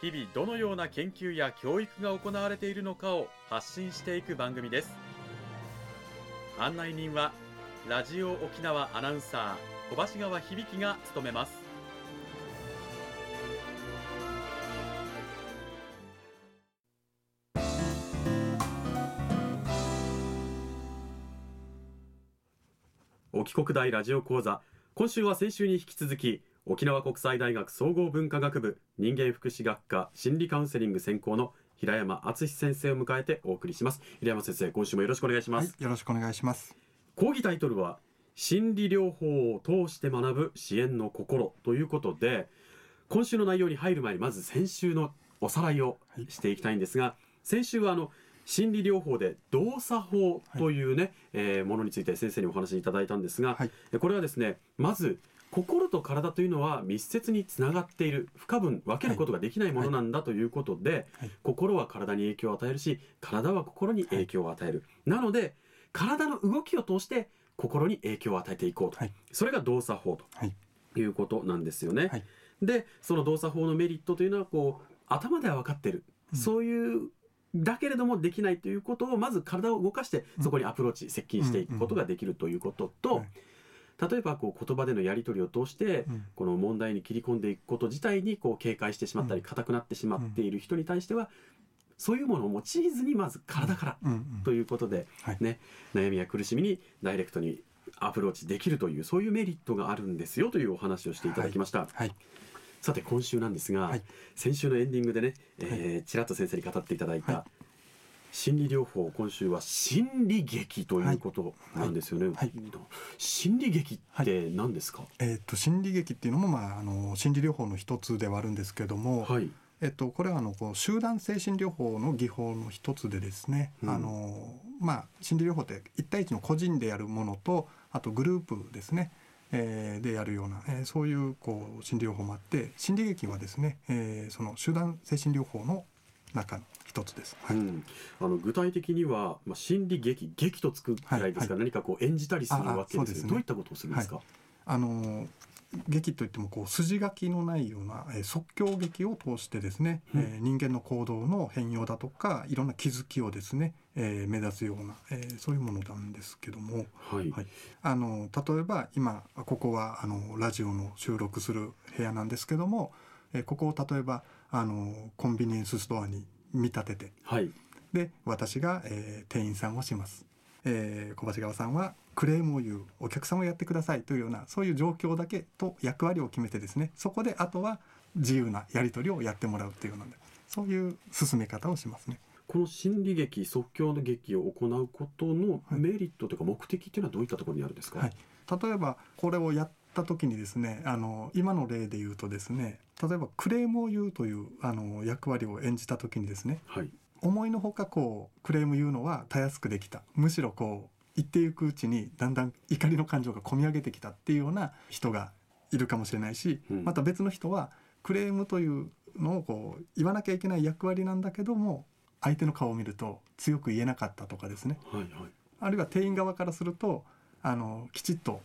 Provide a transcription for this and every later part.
日々どのような研究や教育が行われているのかを発信していく番組です。案内人はラジオ沖縄アナウンサー小橋川響が務めます。沖国大ラジオ講座。今週は先週に引き続き沖縄国際大学総合文化学部人間福祉学科心理カウンセリング専攻の平山敦先生を迎えてお送りします。平山先生今週もよろしくお願いします、はい、よろしくお願いします。講義タイトルは心理療法を通して学ぶ支援の心ということで今週の内容に入る前にまず先週のおさらいをしていきたいんですが、はい、先週はあの心理療法で動作法というね、はい、えー、ものについて先生にお話しいただいたんですが、はい、これはですねまず心と体というのは密接につながっている不可分分けることができないものなんだということで、はい、心は体に影響を与えるし体は心に影響を与える、なので体の動きを通して心に影響を与えていこうと、それが動作法とい。うことなんですよね。でその動作法のメリットというのはこう頭では分かってる、うん、そういうだけれどもできないということをまず体を動かしてそこにアプローチ、接近していくことができるということと、例えばこう言葉でのやり取りを通して、この問題に切り込んでいくこと自体にこう警戒してしまったり硬くなってしまっている人に対してはそういうものを用いずにまず体からということで、ね、悩みや苦しみにダイレクトにアプローチできるというそういうメリットがあるんですよというお話をしていただきました。はい、はい。さて今週なんですが、はい、先週のエンディングでね、えー、ちらっと先生に語っていただいた、はい、心理療法今週は心理劇ということなんですよね、はい。はい、心理劇って何ですか、えー、っと心理劇っていうのも、まあ、あの心理療法の一つではあるんですけども、はい。えっと、これはあのこう集団精神療法の技法の一つでですね、うん、あのまあ、心理療法って1対1の個人でやるものとあとグループですねえー、でやるような、えー、そういうこう心理療法もあって心理劇はですね、えー、その集団精神療法の中の一つです、はい、うん、あの具体的には、まあ、心理劇劇とつくくらいですか。ら、はい、何かこう演じたりするわけですね、どういったことをするんですか、あの劇といってもこう筋書きのないような、えー、即興劇を通してですね、うん、えー、人間の行動の変容だとかいろんな気づきをですね、えー、目指すような、えー、そういうものなんですけども、はい、はい、あの例えば今ここはあのラジオの収録する部屋なんですけども、えー、ここを例えばあのコンビニエンスストアに見立てて、はい、で私が、えー、店員さんをします。えー、小橋川さんはクレームを言う。お客様をやってくださいというようなそういう状況だけと役割を決めてですね。そこであとは自由なやり取りをやってもらうっていうのでそういう進め方をしますね。この心理劇即興の劇を行うことのメリットというか目的っていうのはどういったところにあるんですか、はい、例えばこれをやった時にですねあの今の例で言うとですね例えばクレームを言うというあの役割を演じた時にですね、はい、思いのほかこうクレーム言うのはたやすくできた。むしろこう言っていくうちにだんだん怒りの感情が込み上げてきたっていうような人がいるかもしれないし、うん、また別の人はクレームというのをこう言わなきゃいけない役割なんだけども相手の顔を見ると強く言えなかったとかですね、はいはい、あるいは店員側からするとあのきちっと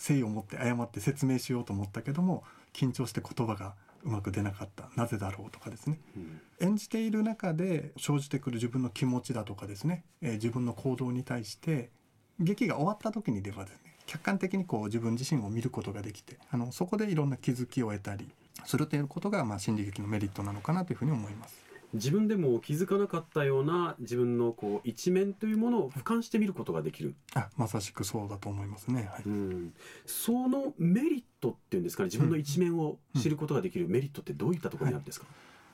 誠意を持って謝って説明しようと思ったけども緊張して言葉がうまく出なかった。なぜだろうとかですね、うん、演じている中で生じてくる自分の気持ちだとかですね、えー、自分の行動に対して劇が終わった時にではですね客観的にこう自分自身を見ることができてあのそこでいろんな気づきを得たりするということが、まあ、心理劇のメリットなのかなというふうに思います。自分でも気づかなかったような自分のこう一面というものを俯瞰してみることができる。あまさしくそうだと思いますね、はい、うん。そのメリットっていうんですかね自分の一面を知ることができるメリットってどういったところにあるんですか、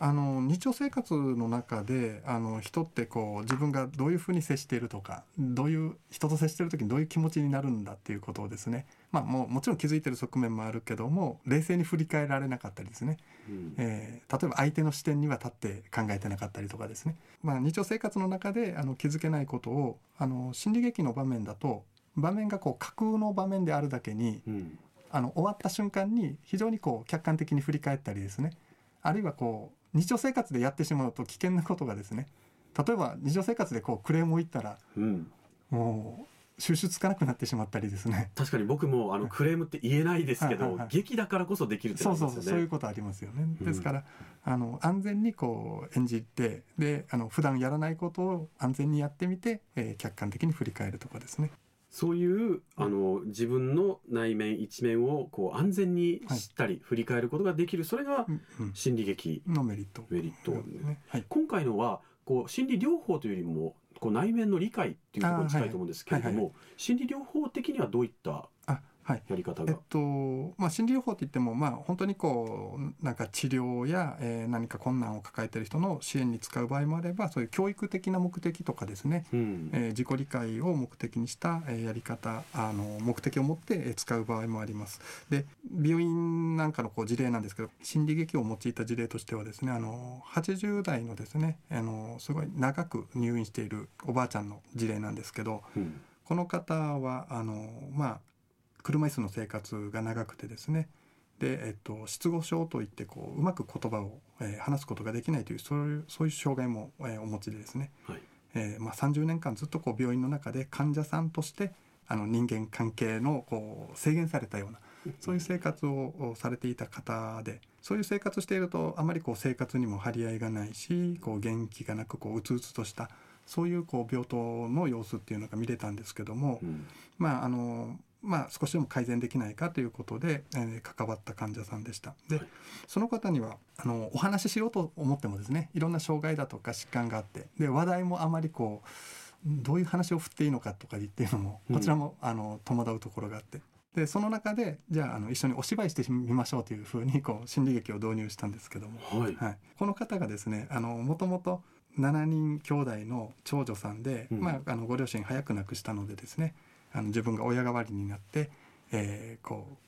あの日常生活の中であの人ってこう自分がどういうふうに接しているとかどういう人と接している時にどういう気持ちになるんだっていうことをですね、まあ、もうもちろん気づいてる側面もあるけども冷静に振り返られなかったりですね、うん、えー、例えば相手の視点には立って考えてなかったりとかですね、まあ、日常生活の中であの気づけないことをあの心理劇の場面だと場面がこう架空の場面であるだけに、うん、あの終わった瞬間に非常にこう客観的に振り返ったりですね。あるいはこう日常生活でやってしまうと危険なことがですね例えば日常生活でこうクレームを言ったら、うん、もう収集つかなくなってしまったりですね。確かに僕もあのクレームって言えないですけど、はいはいはい、劇だからこそできるってそうそうそうそういうことありますよね、ですからあの安全にこう演じてであの普段やらないことを安全にやってみて、えー、客観的に振り返るとかですねそういうあの自分の内面一面をこう安全に知ったり振り返ることができる、それが心理劇のメリット。メリット、ね。はい、今回のはこう心理療法というよりもこう内面の理解っていうところに近いと思うんですけれども、心理療法的にはどういったはい、やり方が、えっとまあ、心理療法って言っても、まあ、本当にこうなんか治療や、えー、何か困難を抱えている人の支援に使う場合もあればそういう教育的な目的とかですね、うん、えー、自己理解を目的にした、えー、やり方あの目的を持って使う場合もあります。で病院なんかのこう事例なんですけど心理劇を用いた事例としてはですねあの80代のですねあのすごい長く入院しているおばあちゃんの事例なんですけど、うん、この方はあのまあ車椅子の生活が長くてですね。で、えっと、失語症といってこううまく言葉を、えー、話すことができないというそういうそういう障害も、えー、お持ちでですね、はい。えーまあ、30年間ずっとこう病院の中で患者さんとしてあの人間関係のこう制限されたようなそういう生活をされていた方でそういう生活しているとあまりこう生活にも張り合いがないしこう元気がなくこううつうつとしたそういうこう病棟の様子っていうのが見れたんですけども、うん、まああのまあ、少しでも改善できないかということで、えー、関わった患者さんでした。で、はい、その方にはあのお話ししようと思ってもですねいろんな障害だとか疾患があってで話題もあまりこうどういう話を振っていいのかとかっていうのもこちらも、うん、あの戸惑うところがあって。でその中でじゃああの一緒にお芝居してみましょうというふうにこう心理劇を導入したんですけども、はい、はい、この方がですねもともと7人兄弟の長女さんで、うん、まあ、あのご両親早く亡くしたのでですねあの自分が親代わりになって、えー、こ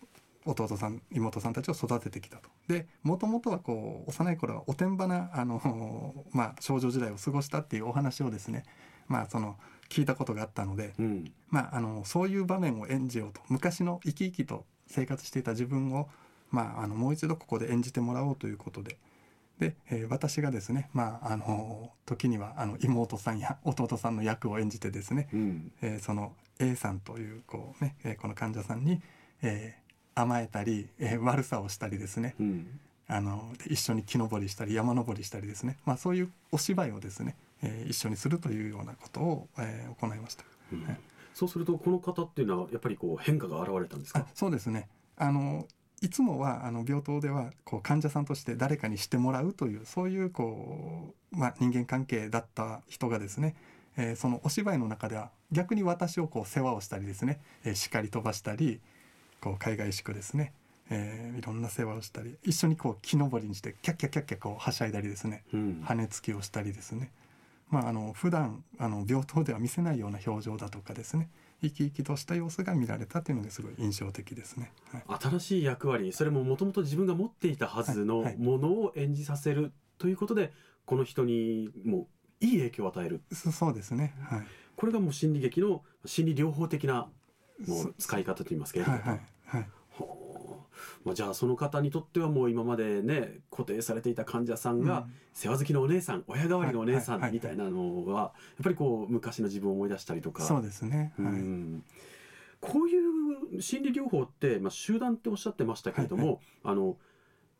う弟さん妹さんたちを育ててきたと。でもともとはこう幼い頃はおてんばなあの、まあ、少女時代を過ごしたっていうお話をですね、まあ、その聞いたことがあったので、うん、まあ、あのそういう場面を演じようと昔の生き生きと生活していた自分を、まあ、あのもう一度ここで演じてもらおうということで。で、えー、私がですね、まあ、あの時にはあの妹さんや弟さんの役を演じてですね、うん、えー、その A さんというこうね、えー、この患者さんに、えー、甘えたり、えー、悪さをしたりですね、うん、あの一緒に木登りしたり山登りしたりですね、まあ、そういうお芝居をですね、えー、一緒にするというようなことを、えー、行いました。うん、そうするとこの方っていうのはやっぱりこう変化が現れたんですか？そうですね。あのいつもはあの病棟ではこう患者さんとして誰かにしてもらうというそういうこう、まあ、人間関係だった人がですねえー、そのお芝居の中では逆に私をこう世話をしたりですね、えー、叱り飛ばしたりこう海外宿ですね、えー、いろんな世話をしたり一緒にこう木登りにしてキャッキャッキャッキャこうはしゃいだりですね、うん、羽根つきをしたりですね。まああの普段あの病棟では見せないような表情だとかですね生き生きとした様子が見られたっていうのがすごい印象的ですね、はい、新しい役割それももともと自分が持っていたはずのものを演じさせるということで、この人にもいい影響を与える。そうですね、はい、これがもう心理劇の心理療法的なもう使い方といいますかはいはいはいまあ、じゃあその方にとってはもう今までね固定されていた患者さんが世話好きのお姉さん、親代わりのお姉さんみたいなのはやっぱりこう昔の自分を思い出したりとか。そうですね、はい、こういう心理療法って、まあ、集団っておっしゃってましたけれども、はいはい、あの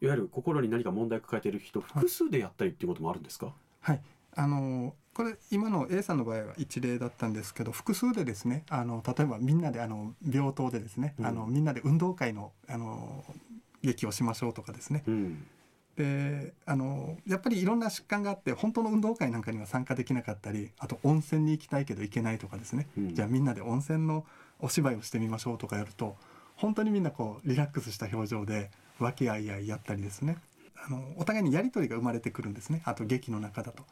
いわゆる心に何か問題を抱えている人複数でやったりっていうこともあるんですか、はい。あのこれ今の A さんの場合は一例だったんですけど複数でですねあの例えばみんなであの病棟でですね、うん、あのみんなで運動会のあの劇をしましょうとかですね、うん、であのやっぱりいろんな疾患があって本当の運動会なんかには参加できなかったりあと温泉に行きたいけど行けないとかですね、うん、じゃあみんなで温泉のお芝居をしてみましょうとかやると本当にみんなこうリラックスした表情で和気あいあいやったりですね。あのお互いにやり取りが生まれてくるんですね。あと劇の中だと。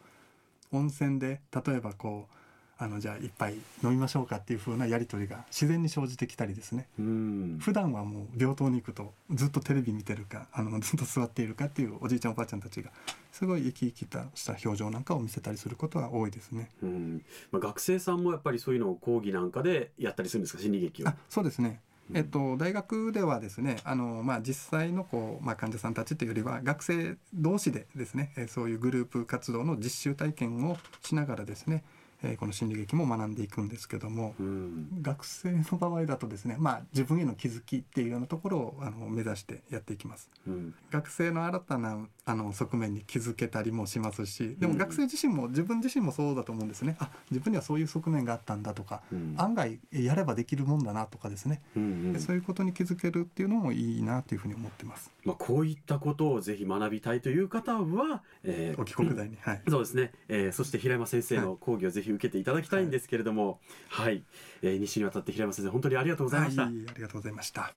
温泉で例えばこうあのじゃあ一杯飲みましょうかっていう風なやり取りが自然に生じてきたりですね。うん。普段はもう病棟に行くとずっとテレビ見てるかあのずっと座っているかっていうおじいちゃんおばあちゃんたちがすごい生き生きとした表情なんかを見せたりすることは多いですね。うん。まあ、学生さんもやっぱりそういうのを講義なんかでやったりするんですか？心理劇を。あそうですねえっと、大学ではですねあの、まあ、実際のこう、まあ、患者さんたちというよりは学生同士でですねそういうグループ活動の実習体験をしながらですねえー、この心理劇も学んでいくんですけども、うん、学生の場合だとですね、まあ、自分への気づきっていうようなところをあの目指してやっていきます。うん、学生の新たなあの側面に気づけたりもしますしでも学生自身も自分自身もそうだと思うんですね。あ自分にはそういう側面があったんだとか、うん、案外やればできるもんだなとかですね、うんうん、そういうことに気づけるっていうのもいいなというふうに思ってます。まあ、こういったことをぜひ学びたいという方は、えー、お帰国大に、はい、そうですね、えー、そして平山先生の講義をぜひ受けていただきたいんですけれども、はい、はい、えー、西にわたって平山先生本当にありがとうございました。はい、ありがとうございました。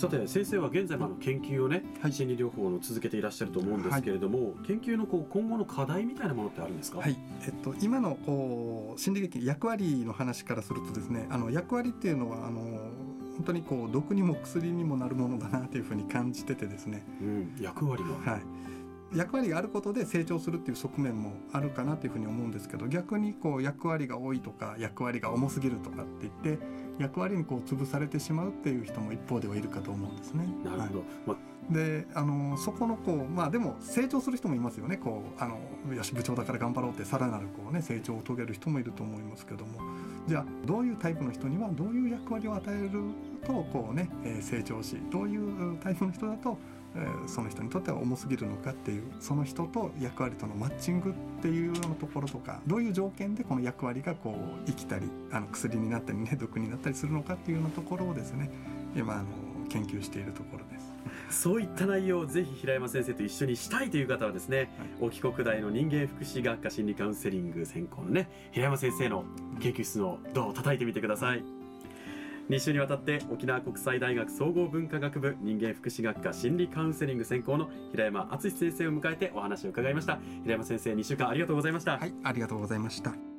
さて先生は現在もの研究をね、はい、心理療法の続けていらっしゃると思うんですけれども、はい、研究のこう今後の課題みたいなものってあるんですか、はい。えっと、今のこう心理劇役割の話からするとですねあの役割っていうのはあの本当にこう毒にも薬にもなるものだなというふうに感じててですね、うん、役割は、はい、役割があることで成長するっていう側面もあるかなというふうに思うんですけど逆にこう役割が多いとか役割が重すぎるとかって言って役割にこう潰されてしまうっていう人も一方ではいるかと思うんですね。なるほど、はい。まであのそこのこうまあでも成長する人もいますよね。こうあのよし部長だから頑張ろうってさらなるこう、ね、成長を遂げる人もいると思いますけども。じゃあどういうタイプの人にはどういう役割を与えるとこうね、え成長しどういうタイプの人だとえー、その人にとっては重すぎるのかっていうその人と役割とのマッチングっていうようなところとかどういう条件でこの役割がこう生きたりあの薬になったりね毒になったりするのかっていうようなところをですね今あの研究しているところです。そういった内容をぜひ平山先生と一緒にしたいという方はですね、はい、沖国大の人間福祉学科心理カウンセリング専攻のね平山先生の研究室のドアを叩いてみてください。2週にわたって沖縄国際大学総合文化学部人間福祉学科心理カウンセリング専攻の平山敦先生を迎えてお話を伺いました。平山先生2週間ありがとうございました。はいありがとうございました。